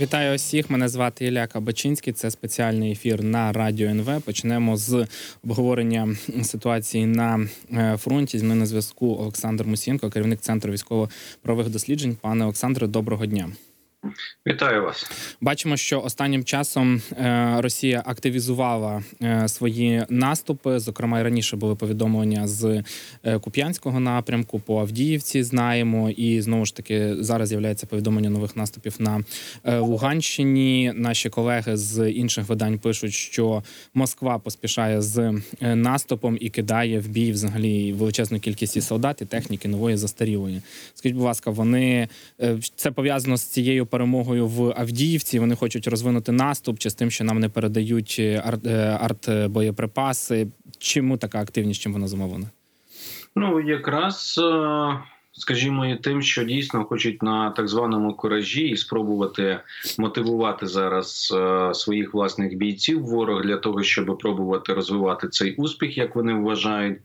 Вітаю усіх. Мене звати Ілля Кабачинський. Це спеціальний ефір на радіо НВ. Почнемо з обговорення ситуації на е, фронті. З мене на зв'язку Олександр Мусінко, керівник центру військово-правових досліджень. Пане Олександре, доброго дня. Вітаю вас. Бачимо, що останнім часом е, Росія активізувала е, свої наступи. Зокрема, і раніше були повідомлення з е, Куп'янського напрямку по Авдіївці. Знаємо, і знову ж таки зараз з'являється повідомлення нових наступів на Луганщині. Наші колеги з інших видань пишуть, що Москва поспішає з наступом і кидає в бій взагалі величезну кількість і солдат і техніки нової застарілої. Скажіть, будь ласка, вони це пов'язано з цією перемогою в Авдіївці. Вони хочуть розвинути наступ чи з тим, що нам не передають арт, арт боєприпаси. Чому така активність? Чим вона зумовлена? Ну якраз скажімо, і тим, що дійсно хочуть на так званому куражі і спробувати мотивувати зараз своїх власних бійців ворог для того, щоб пробувати розвивати цей успіх, як вони вважають.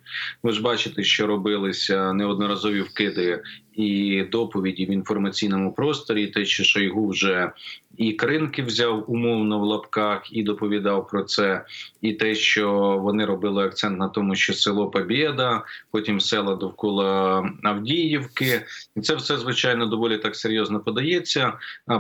Ви ж бачите, що робилися неодноразові вкиди і доповіді в інформаційному просторі, те, що Шойгу вже і кринки взяв умовно в лапках і доповідав про це, і те, що вони робили акцент на тому, що село Побєда, потім села довкола Авдіївки, і це все звичайно доволі так серйозно подається.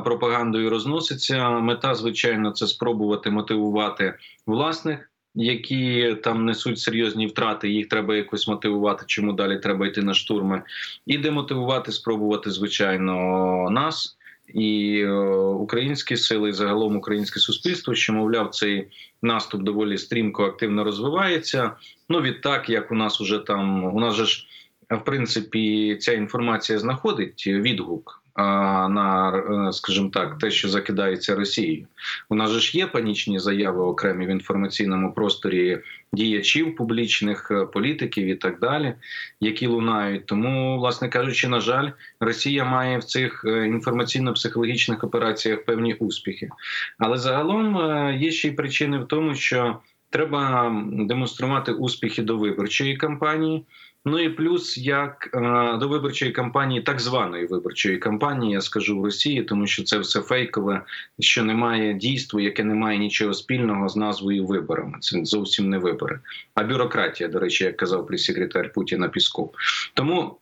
Пропагандою розноситься. Мета, звичайно, це спробувати мотивувати власних які там несуть серйозні втрати, їх треба якось мотивувати, чому далі треба йти на штурми, і демотивувати, спробувати звичайно нас і е, українські сили, і загалом українське суспільство, що мовляв, цей наступ доволі стрімко активно розвивається. Ну відтак, як у нас уже там у нас же ж в принципі ця інформація знаходить відгук на е, скажімо так, те, що закидається Росією. У нас же ж є панічні заяви окремі в інформаційному просторі діячів публічних е, політиків і так далі, які лунають. Тому, власне кажучи, на жаль, Росія має в цих е, інформаційно-психологічних операціях певні успіхи. Але загалом є ще й причини в тому, що треба демонструвати успіхи до виборчої кампанії. Ну і плюс як е, до виборчої кампанії, так званої виборчої кампанії, я скажу в Росії, тому що це все фейкове, що немає дійства, яке не має нічого спільного з назвою виборами. Це зовсім не вибори, а бюрократія, до речі, як казав прес-секретар Путіна Пісков. Тому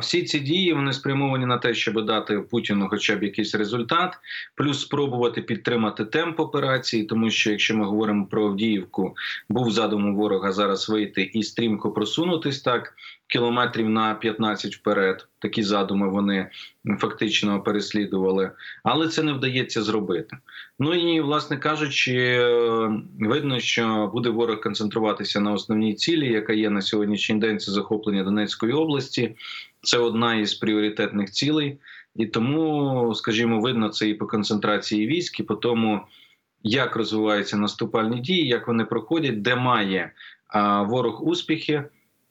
всі ці дії вони спрямовані на те, щоб дати Путіну, хоча б якийсь результат, плюс спробувати підтримати темп операції, тому що якщо ми говоримо про Авдіївку, був задум у ворога зараз вийти і стрімко просунутись так кілометрів на 15 вперед. Такі задуми вони фактично переслідували, але це не вдається зробити. Ну і власне кажучи, видно, що буде ворог концентруватися на основній цілі, яка є на сьогоднішній день. Це захоплення Донецької області. Це одна із пріоритетних цілей, і тому, скажімо, видно це і по концентрації військ, і по тому, як розвиваються наступальні дії, як вони проходять, де має а, ворог успіхи.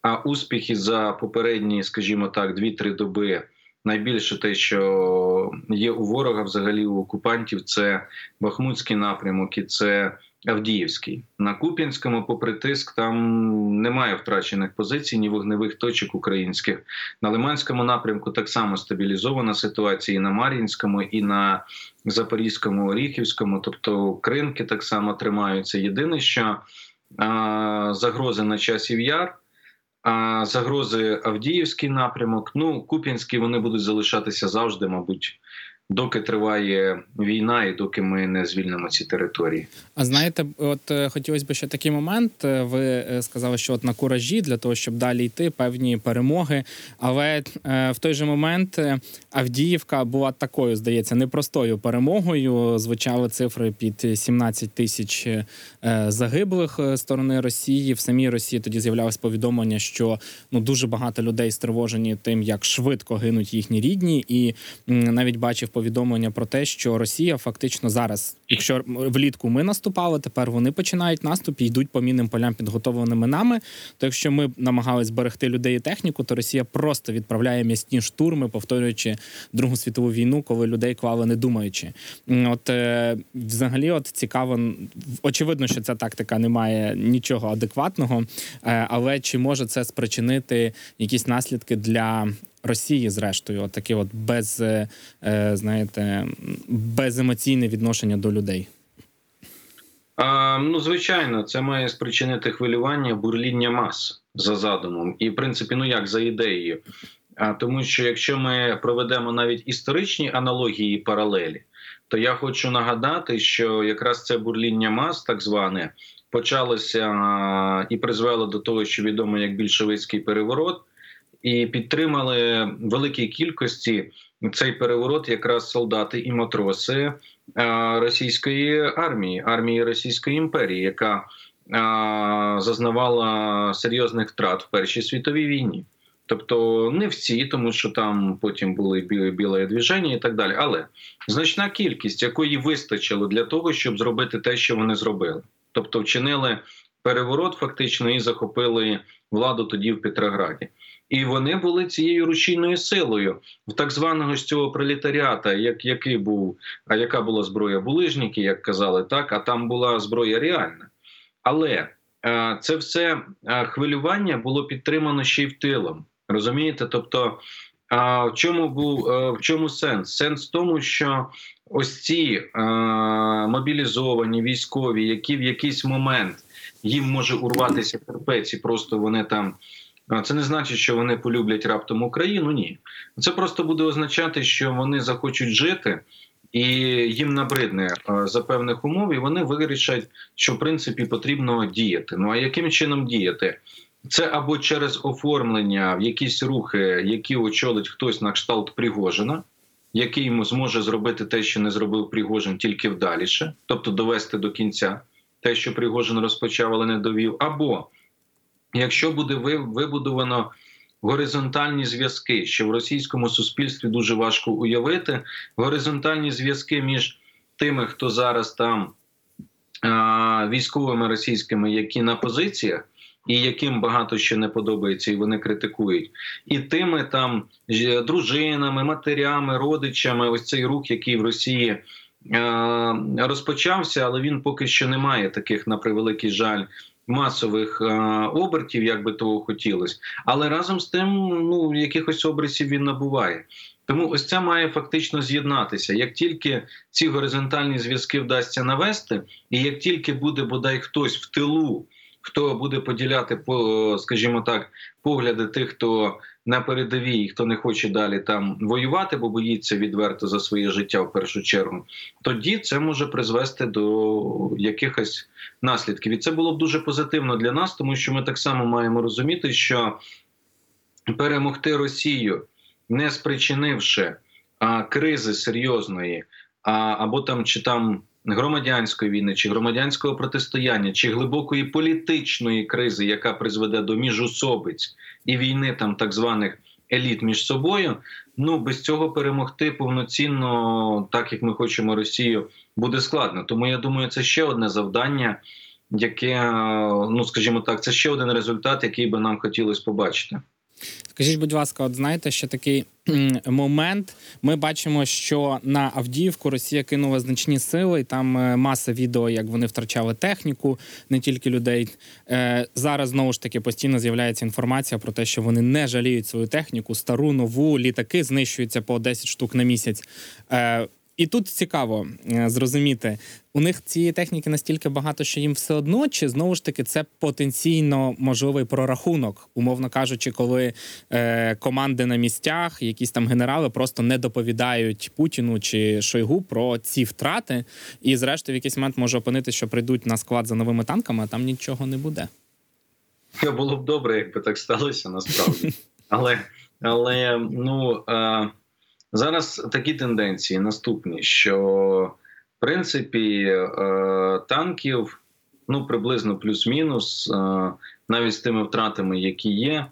А успіхи за попередні, скажімо так, 2-3 доби. Найбільше те, що є у ворога, взагалі у окупантів, це Бахмутський напрямок і це Авдіївський. На Куп'янському, попри тиск, там немає втрачених позицій, ні вогневих точок українських. На Лиманському напрямку так само стабілізована ситуація і на Мар'їнському, і на Запорізькому, Оріхівському, тобто Кринки так само тримаються. Єдине, що а, загрози на часів яр. Загрози Авдіївський напрямок. Ну Куп'янський вони будуть залишатися завжди, мабуть, доки триває війна, і доки ми не звільнимо ці території. А знаєте, от е, хотілося б ще такий момент. Е, ви е, сказали, що от на куражі для того, щоб далі йти певні перемоги. Але в той же момент Авдіївка була такою, здається, непростою перемогою. Звучали цифри під 17 тисяч загиблих сторони Росії. В самій Росії тоді з'являлось повідомлення, що ну дуже багато людей стривожені тим, як швидко гинуть їхні рідні, і навіть бачив повідомлення про те, що Росія фактично зараз, якщо влітку ми наступали, тепер вони починають наступ і йдуть по мінним полям підготовленими нами. То якщо ми намагались зберегти людей і техніку, то Росія просто відправляє м'ясні штурми, повторюючи Другу світову війну, коли людей клали не думаючи. От е, взагалі, от цікаво, очевидно, що ця тактика не має нічого адекватного, е, але чи може це спричинити якісь наслідки для Росії, зрештою, от таке от без, е, знаєте, беземоційне відношення до людей? А, Ну, звичайно, це має спричинити хвилювання бурління мас за задумом, і в принципі, ну як за ідеєю. А тому, що якщо ми проведемо навіть історичні аналогії і паралелі, то я хочу нагадати, що якраз це бурління мас, так зване, почалося а, і призвело до того, що відомо як більшовицький переворот, і підтримали великій кількості цей переворот, якраз солдати і матроси російської армії, армії Російської імперії, яка зазнавала серйозних втрат в Першій світовій війні. Тобто не всі, тому що там потім були біле, движення і так далі. Але значна кількість, якої вистачило для того, щоб зробити те, що вони зробили. Тобто, вчинили переворот, фактично, і захопили владу тоді в Петрограді. І вони були цією рушійною силою в так званого ж цього пролетаріата, як який був, а яка була зброя булижники, як казали, так а там була зброя реальна. Але е, це все е, хвилювання було підтримано ще й в тилом. Розумієте? Тобто, а в чому був е, в чому сенс? Сенс в тому, що ось ці е, мобілізовані військові, які в якийсь момент їм може урватися терпець, і просто вони там. Це не значить, що вони полюблять раптом Україну. Ні, це просто буде означати, що вони захочуть жити, і їм набридне за певних умов, і вони вирішать, що в принципі потрібно діяти. Ну а яким чином діяти? Це або через оформлення в якісь рухи, які очолить хтось на кшталт Пригожина, який йому зможе зробити те, що не зробив Пригожин, тільки вдаліше, тобто довести до кінця те, що Пригожин розпочав, але не довів. Або якщо буде вибудовано горизонтальні зв'язки, що в російському суспільстві дуже важко уявити, горизонтальні зв'язки між тими, хто зараз там військовими російськими, які на позиціях і яким багато що не подобається, і вони критикують, і тими там дружинами, матерями, родичами, ось цей рух, який в Росії е, розпочався, але він поки що не має таких на превеликий жаль. Масових е, обертів, як би того хотілося, але разом з тим, ну якихось обрисів він набуває. Тому ось це має фактично з'єднатися. Як тільки ці горизонтальні зв'язки вдасться навести, і як тільки буде бодай хтось в тилу хто буде поділяти по, скажімо так, погляди тих, хто на передовій, хто не хоче далі там воювати, бо боїться відверто за своє життя в першу чергу, тоді це може призвести до якихось наслідків. І це було б дуже позитивно для нас, тому що ми так само маємо розуміти, що перемогти Росію, не спричинивши а, кризи серйозної, а, або там чи там громадянської війни, чи громадянського протистояння, чи глибокої політичної кризи, яка призведе до міжусобиць і війни там так званих еліт між собою. Ну без цього перемогти повноцінно, так як ми хочемо Росію, буде складно. Тому я думаю, це ще одне завдання, яке ну скажімо так, це ще один результат, який би нам хотілося побачити. Скажіть, будь ласка, от знаєте, ще такий момент. Ми бачимо, що на Авдіївку Росія кинула значні сили, і там е, маса відео, як вони втрачали техніку, не тільки людей. Е, зараз знову ж таки постійно з'являється інформація про те, що вони не жаліють свою техніку, стару нову літаки знищуються по 10 штук на місяць. І тут цікаво е, зрозуміти, у них цієї техніки настільки багато, що їм все одно, чи знову ж таки це потенційно можливий прорахунок, умовно кажучи, коли е, команди на місцях, якісь там генерали просто не доповідають Путіну чи Шойгу про ці втрати, і зрештою в якийсь момент може опинити, що прийдуть на склад за новими танками, а там нічого не буде. Це було б добре, якби так сталося насправді, але але ну. Е... Зараз такі тенденції наступні, що в принципі е, танків ну приблизно плюс-мінус, е, навіть з тими втратами, які є.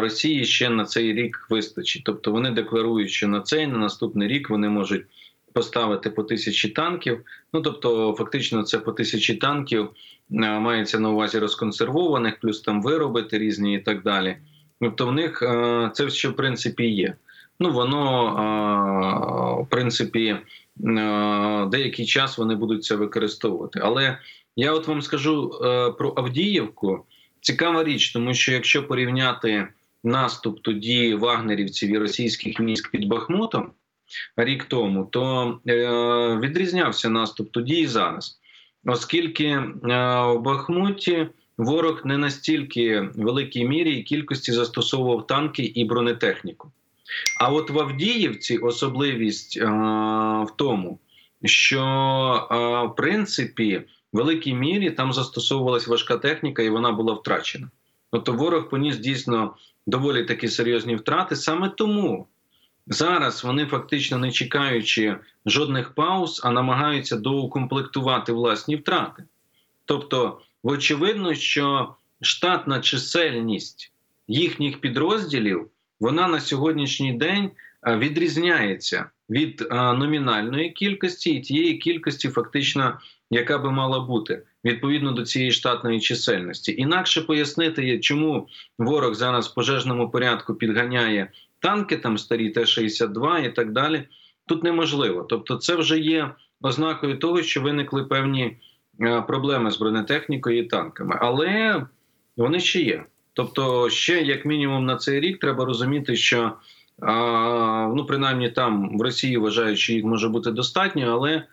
Росії ще на цей рік вистачить. Тобто вони декларують, що на цей на наступний рік вони можуть поставити по тисячі танків. Ну тобто, фактично, це по тисячі танків е, мається на увазі розконсервованих, плюс там виробити різні і так далі. Тобто, в них це ще в принципі є ну воно в принципі деякий час вони будуть це використовувати. Але я от вам скажу е, про Авдіївку. Цікава річ, тому що якщо порівняти наступ тоді вагнерівців і російських військ під Бахмутом рік тому, то е, відрізнявся наступ тоді і зараз, оскільки е, в Бахмуті ворог не настільки великій мірі і кількості застосовував танки і бронетехніку. А от в Авдіївці особливість е, в тому, що е, в принципі в великій мірі там застосовувалась важка техніка, і вона була втрачена. Тобто ворог поніс дійсно доволі такі серйозні втрати. Саме тому зараз вони фактично не чекаючи жодних пауз, а намагаються доукомплектувати власні втрати. Тобто, очевидно, що штатна чисельність їхніх підрозділів вона на сьогоднішній день е, відрізняється від е, номінальної кількості і тієї кількості, фактично, яка би мала бути відповідно до цієї штатної чисельності. Інакше пояснити, чому ворог зараз в пожежному порядку підганяє танки, там старі Т-62 і так далі. Тут неможливо. Тобто, це вже є ознакою того, що виникли певні е, проблеми з бронетехнікою і танками, але вони ще є. Тобто, ще як мінімум на цей рік треба розуміти, що а, ну принаймні там в Росії вважають, що їх може бути достатньо, але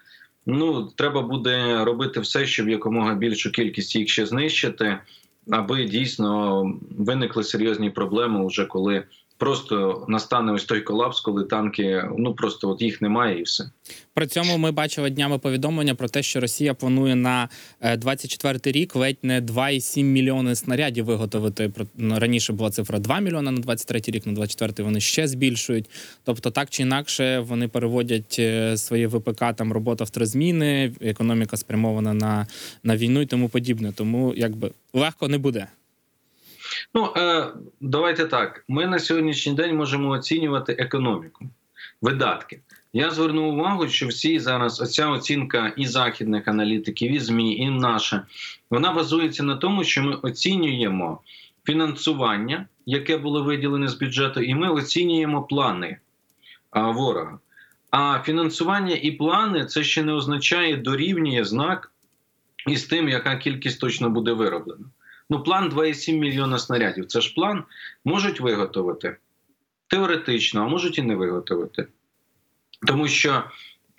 ну треба буде робити все, щоб якомога більшу кількість їх ще знищити, аби дійсно виникли серйозні проблеми, вже коли просто настане ось той колапс, коли танки ну просто от їх немає, і все. При цьому ми бачили днями повідомлення про те, що Росія планує на 24-й рік ледь не 2,7 мільйони снарядів виготовити. Ну, раніше була цифра 2 мільйони на 23-й рік, на 24-й вони ще збільшують. Тобто, так чи інакше, вони переводять е, свої ВПК там робота в три зміни, економіка спрямована на, на війну і тому подібне. Тому якби легко не буде. Ну е, давайте так. Ми на сьогоднішній день можемо оцінювати економіку, видатки. Я звернув увагу, що всі зараз оця оцінка і західних аналітиків, і змі, і наша, вона базується на тому, що ми оцінюємо фінансування, яке було виділене з бюджету, і ми оцінюємо плани ворога. А фінансування і плани це ще не означає дорівнює знак із тим, яка кількість точно буде вироблена. Ну, план 2,7 мільйона снарядів. Це ж план можуть виготовити теоретично, а можуть і не виготовити. Тому що,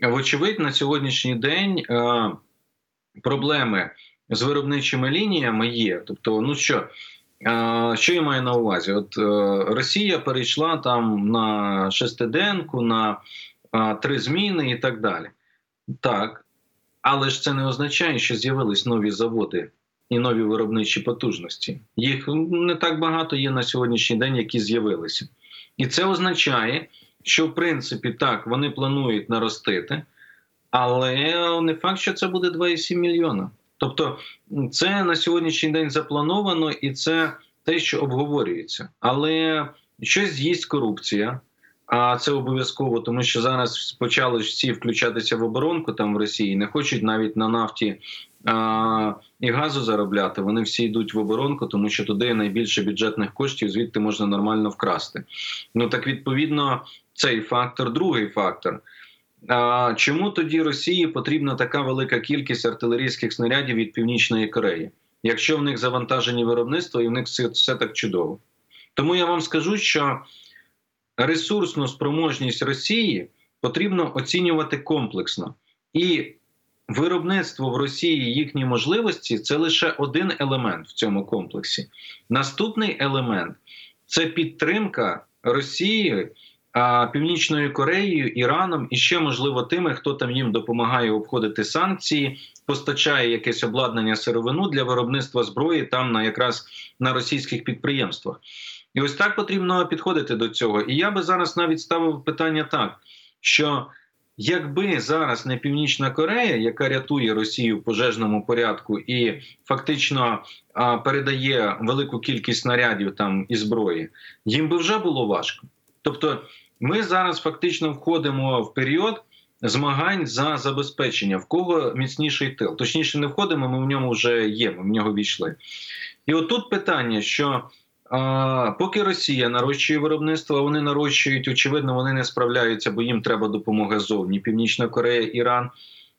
вочевидь, на сьогоднішній день е, проблеми з виробничими лініями є. Тобто, ну що, е, що я маю на увазі? От е, Росія перейшла там на шестиденку, на е, три зміни і так далі. Так. Але ж це не означає, що з'явились нові заводи і нові виробничі потужності. Їх не так багато є на сьогоднішній день, які з'явилися. І це означає, що в принципі так вони планують наростити, але не факт, що це буде 2,7 мільйона. Тобто, це на сьогоднішній день заплановано і це те, що обговорюється. Але щось з'їсть корупція. А це обов'язково, тому що зараз почали всі включатися в оборонку там в Росії, не хочуть навіть на нафті а, і газу заробляти. Вони всі йдуть в оборонку, тому що туди найбільше бюджетних коштів, звідти можна нормально вкрасти. Ну так відповідно, цей фактор, другий фактор. А, Чому тоді Росії потрібна така велика кількість артилерійських снарядів від Північної Кореї, якщо в них завантажені виробництва і в них все, все так чудово? Тому я вам скажу, що ресурсну спроможність Росії потрібно оцінювати комплексно. І виробництво в Росії їхні можливості це лише один елемент в цьому комплексі. Наступний елемент це підтримка Росії. Північною Кореєю, Іраном і ще можливо тими, хто там їм допомагає обходити санкції, постачає якесь обладнання сировину для виробництва зброї там на якраз на російських підприємствах. І ось так потрібно підходити до цього. І я би зараз навіть ставив питання так: що якби зараз не Північна Корея, яка рятує Росію в пожежному порядку і фактично а, передає велику кількість снарядів там і зброї, їм би вже було важко. Тобто, ми зараз фактично входимо в період. Змагань за забезпечення, в кого міцніший тил. Точніше, не входимо, ми в ньому вже є, ми в нього війшли. І отут питання, що а, Поки Росія нарощує виробництво, вони нарощують, очевидно, вони не справляються, бо їм треба допомога зовні. Північна Корея, Іран.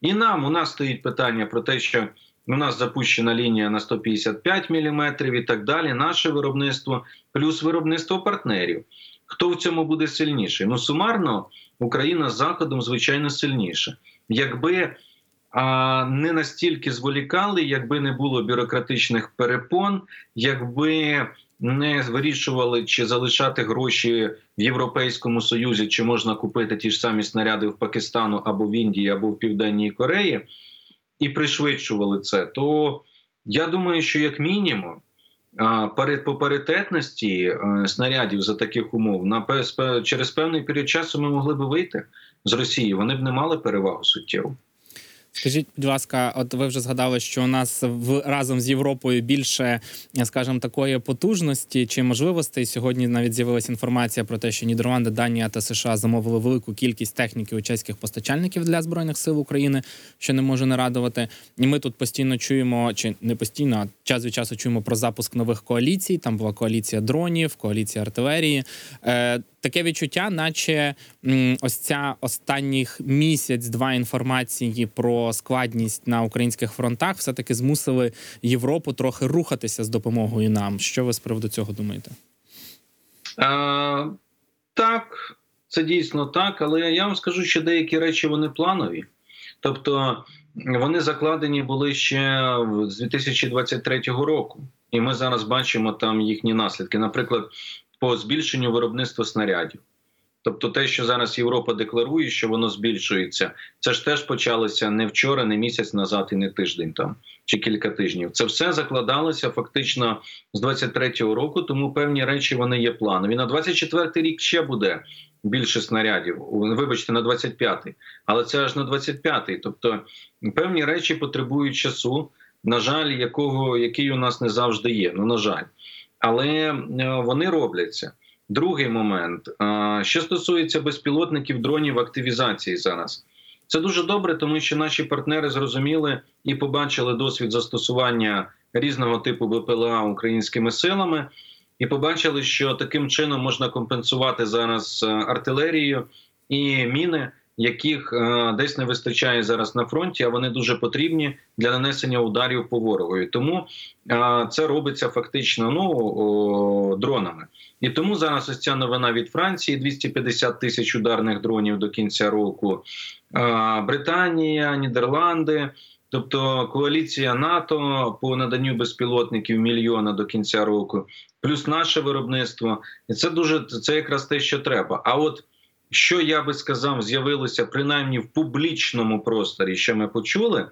І нам у нас стоїть питання про те, що У нас запущена лінія на 155 мм і так далі. Наше виробництво, плюс виробництво партнерів. Хто в цьому буде сильніший? Ну сумарно Україна з заходом звичайно сильніша. Якби не настільки зволікали, якби не було бюрократичних перепон, якби не вирішували чи залишати гроші в Європейському Союзі, чи можна купити ті ж самі снаряди в Пакистану або в Індії, або в Південній Кореї, і пришвидшували це, то я думаю, що як мінімум. По паритетності снарядів за таких умов на через певний період часу ми могли б вийти з Росії. Вони б не мали перевагу суттєву. Скажіть, будь ласка, от ви вже згадали, що у нас в разом з Європою більше, скажімо, такої потужності чи можливостей. Сьогодні навіть з'явилася інформація про те, що Нідерланди, Данія та США замовили велику кількість техніки у чеських постачальників для збройних сил України, що не може не радувати. І ми тут постійно чуємо, чи не постійно, а час від часу чуємо про запуск нових коаліцій. Там була коаліція дронів, коаліція артилерії. Е, таке відчуття, наче ось ця останніх місяць-два інформації про складність на українських фронтах все таки змусили Європу трохи рухатися з допомогою нам. Що ви з приводу цього думаєте? А, Так, це дійсно так, але я вам скажу, що деякі речі вони планові. Тобто вони закладені були ще з 2023 року, і ми зараз бачимо там їхні наслідки. Наприклад, по збільшенню виробництва снарядів. Тобто, те, що зараз Європа декларує, що воно збільшується, це ж теж почалося не вчора, не місяць назад і не тиждень там чи кілька тижнів. Це все закладалося фактично з 23-го року, тому певні речі вони є планові. На 24-й рік ще буде більше снарядів. Вибачте, на 25-й, але це аж на 25-й. Тобто певні речі потребують часу. На жаль, якого який у нас не завжди є. Ну на жаль але е, вони робляться. Другий момент, що стосується безпілотників дронів активізації зараз, це дуже добре, тому що наші партнери зрозуміли і побачили досвід застосування різного типу БПЛА українськими силами, і побачили, що таким чином можна компенсувати зараз е, артилерію і міни яких е, десь не вистачає зараз на фронті, а вони дуже потрібні для нанесення ударів по ворогові. Тому е, це робиться фактично ну о, дронами. І тому зараз ось ця новина від Франції: 250 тисяч ударних дронів до кінця року. Е, Британія, Нідерланди. Тобто коаліція НАТО по наданню безпілотників мільйона до кінця року, плюс наше виробництво, і це дуже це якраз те, що треба. А от що я би сказав, з'явилося принаймні в публічному просторі, що ми почули,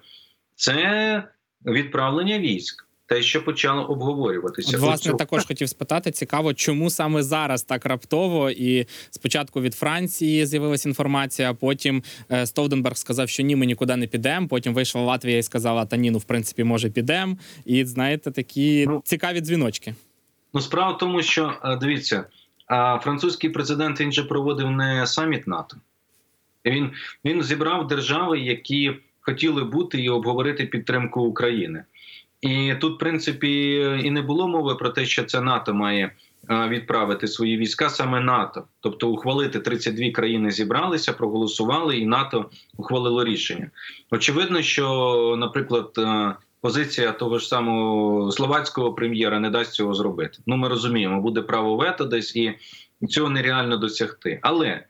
це відправлення військ. Те, що почало обговорюватися, От, власне, Оцю... також хотів спитати. Цікаво, чому саме зараз так раптово, і спочатку від Франції з'явилася інформація. а Потім е, Стовденберг сказав, що ні, ми нікуди не підемо. Потім вийшла Латвія і сказала, та ні, ну в принципі, може, підемо. І знаєте, такі ну, цікаві дзвіночки. Ну, справа в тому, що е, дивіться, а французький президент він же проводив не саміт НАТО. Він він зібрав держави, які хотіли бути і обговорити підтримку України. І тут, в принципі, і не було мови про те, що це НАТО має відправити свої війська, саме НАТО, тобто ухвалити 32 країни зібралися, проголосували, і НАТО ухвалило рішення. Очевидно, що, наприклад, позиція того ж самого словацького прем'єра не дасть цього зробити. Ну ми розуміємо, буде право вето десь і цього нереально досягти. Але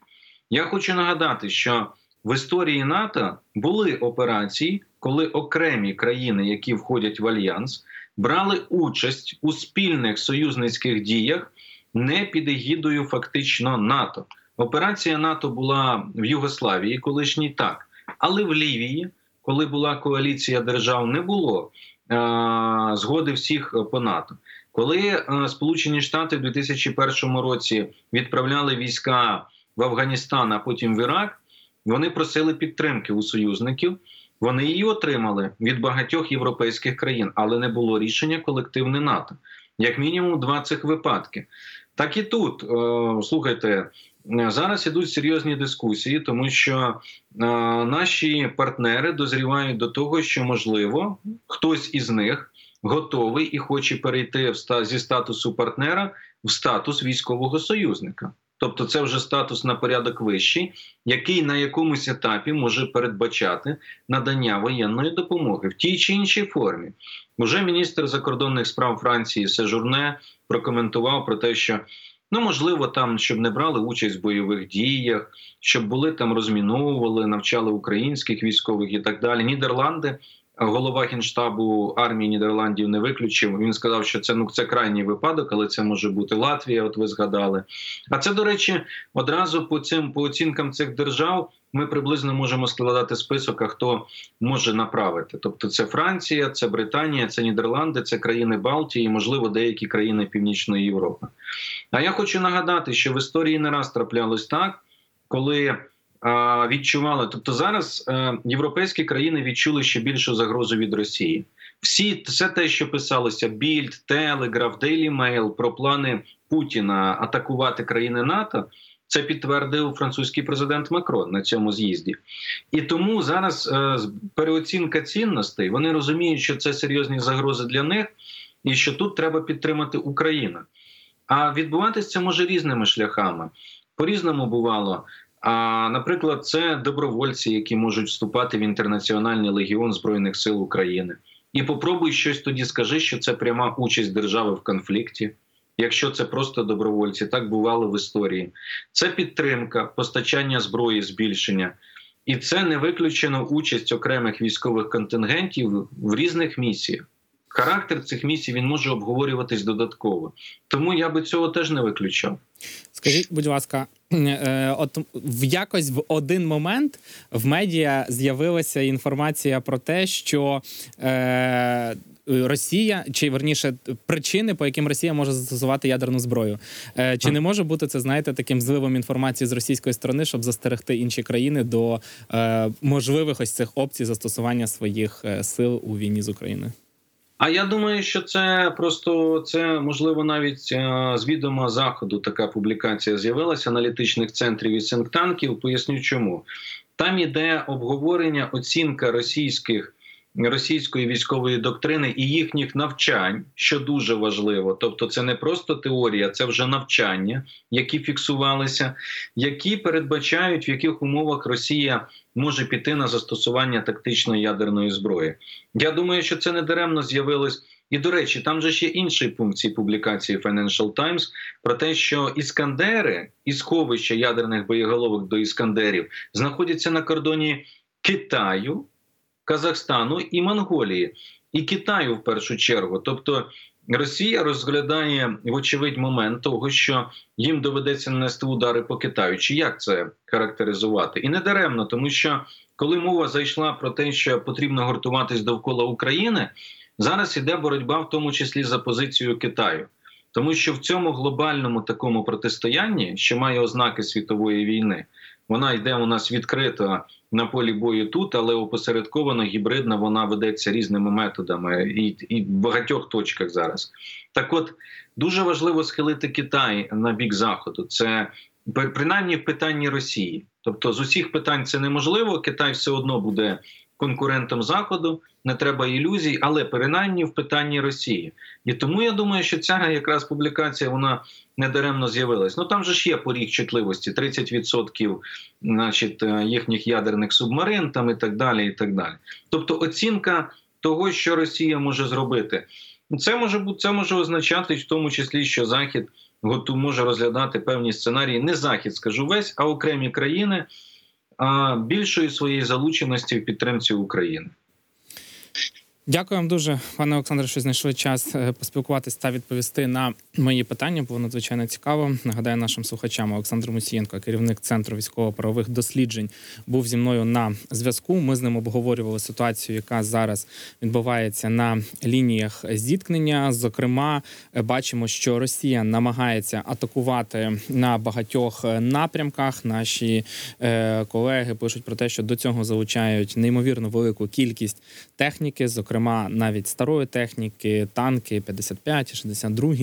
я хочу нагадати, що в історії НАТО були операції, коли окремі країни, які входять в альянс, брали участь у спільних союзницьких діях не під егідою фактично НАТО. Операція НАТО була в Югославії, колишній так, але в Лівії коли була коаліція держав, не було е, згоди всіх по НАТО. Коли е, Сполучені Штати в 2001 році відправляли війська в Афганістан, а потім в Ірак, вони просили підтримки у союзників. Вони її отримали від багатьох європейських країн, але не було рішення колективне НАТО. Як мінімум, два цих випадки. Так і тут е, слухайте, зараз ідуть серйозні дискусії, тому що е, наші партнери дозрівають до того, що можливо хтось із них готовий і хоче перейти в зі статусу партнера в статус військового союзника. Тобто, це вже статус на порядок вищий, який на якомусь етапі може передбачати надання воєнної допомоги в тій чи іншій формі. Уже міністр закордонних справ Франції Сежурне прокоментував про те, що ну можливо там, щоб не брали участь в бойових діях, щоб були там розміновували, навчали українських військових і так далі. Нідерланди. Голова генштабу армії Нідерландів не виключив. Він сказав, що це ну це крайній випадок, але це може бути Латвія. От ви згадали. А це до речі, одразу по цим по оцінкам цих держав ми приблизно можемо складати список, а хто може направити. Тобто, це Франція, це Британія, це Нідерланди, це країни Балтії, можливо, деякі країни Північної Європи. А я хочу нагадати, що в історії не раз траплялось так, коли відчували. Тобто зараз е, європейські країни відчули ще більшу загрозу від Росії. Всі все те, що писалося: Більд, Телеграф, Дейлі Мейл про плани Путіна атакувати країни НАТО. Це підтвердив французький президент Макрон на цьому з'їзді, і тому зараз е, переоцінка цінностей. Вони розуміють, що це серйозні загрози для них, і що тут треба підтримати Україну. А відбуватися може різними шляхами. По різному бувало. А наприклад, це добровольці, які можуть вступати в інтернаціональний легіон збройних сил України. І попробуй щось тоді скажи, що це пряма участь держави в конфлікті. Якщо це просто добровольці, так бувало в історії. Це підтримка, постачання зброї, збільшення, і це не виключено участь окремих військових контингентів в різних місіях. Характер цих місій він може обговорюватись додатково, тому я би цього теж не виключав. Скажіть, будь ласка, е, от в якось в один момент в медіа з'явилася інформація про те, що е, Росія чи верніше причини, по яким Росія може застосувати ядерну зброю, е, чи не може бути це, знаєте, таким зливом інформації з російської сторони, щоб застерегти інші країни до е, можливих ось цих опцій застосування своїх сил у війні з Україною? А я думаю, що це просто це можливо навіть е, з відома заходу. Така публікація з'явилася аналітичних центрів і синктанків. Поясню, чому там іде обговорення оцінка російських російської військової доктрини і їхніх навчань, що дуже важливо. Тобто, це не просто теорія, це вже навчання, які фіксувалися, які передбачають в яких умовах Росія може піти на застосування тактичної ядерної зброї. Я думаю, що це не даремно з'явилось. І до речі, там же ще інший пункт цієї публікації Financial Times про те, що іскандери і сховища ядерних боєголовок до іскандерів знаходяться на кордоні Китаю. Казахстану і Монголії, і Китаю в першу чергу. Тобто Росія розглядає вочевидь момент того, що їм доведеться нанести удари по Китаю. Чи як це характеризувати? І не даремно, тому що коли мова зайшла про те, що потрібно гуртуватись довкола України, зараз іде боротьба, в тому числі за позицію Китаю. Тому що в цьому глобальному такому протистоянні, що має ознаки світової війни, вона йде у нас відкрито на полі бою тут, але опосередковано гібридна вона ведеться різними методами і, і в багатьох точках зараз. Так, от дуже важливо схилити Китай на бік заходу. Це принаймні в питанні Росії. Тобто, з усіх питань це неможливо. Китай все одно буде конкурентом заходу, не треба ілюзій, але принаймні в питанні Росії. І тому я думаю, що ця якраз публікація вона недаремно з'явилась. Ну там же ж є поріг чутливості: 30% значить, е, їхніх ядерних субмарин там і так далі. і так далі. Тобто, оцінка того, що Росія може зробити, це може бути це може означати, в тому числі, що Захід готу може розглядати певні сценарії, не захід, скажу весь, а окремі країни більшої своєї залученості в підтримці України. Дякую вам дуже, пане Олександре, що знайшли час е, поспілкуватися та відповісти на мої питання. Було надзвичайно цікаво. Нагадаю нашим слухачам Олександр Мусієнко, керівник центру військово-правових досліджень, був зі мною на зв'язку. Ми з ним обговорювали ситуацію, яка зараз відбувається на лініях зіткнення. Зокрема, е, бачимо, що Росія намагається атакувати на багатьох е, напрямках. Наші колеги пишуть про те, що до цього залучають неймовірно велику кількість техніки, зокрема зокрема навіть старої техніки, танки 55, 62,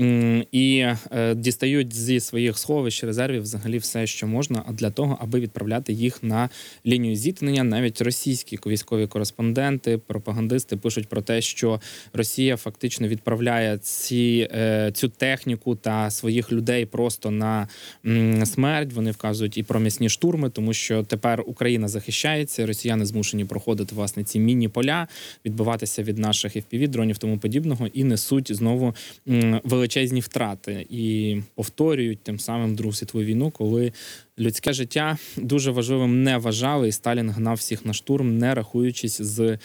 м, і е, дістають зі своїх сховищ резервів взагалі все, що можна, для того, аби відправляти їх на лінію зіткнення. Навіть російські військові кореспонденти, пропагандисти пишуть про те, що Росія фактично відправляє ці, е, цю техніку та своїх людей просто на смерть. Вони вказують і про м'ясні штурми, тому що тепер Україна захищається, росіяни змушені проходити власне ці міні-поля, відбиватися від наших fpv дронів тому подібного, і несуть знову величезні втрати і повторюють тим самим Другу світову війну, коли людське життя дуже важливим не вважали, і Сталін гнав всіх на штурм, не рахуючись з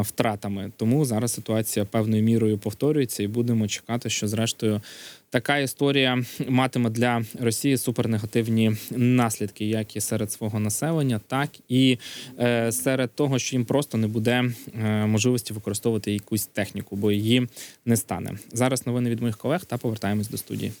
втратами. Тому зараз ситуація певною мірою повторюється, і будемо чекати, що зрештою така історія матиме для Росії супернегативні наслідки, як і серед свого населення, так і е, серед того, що їм просто не буде е, можливості використовувати якусь техніку, бо її не стане. Зараз новини від моїх колег та повертаємось до студії.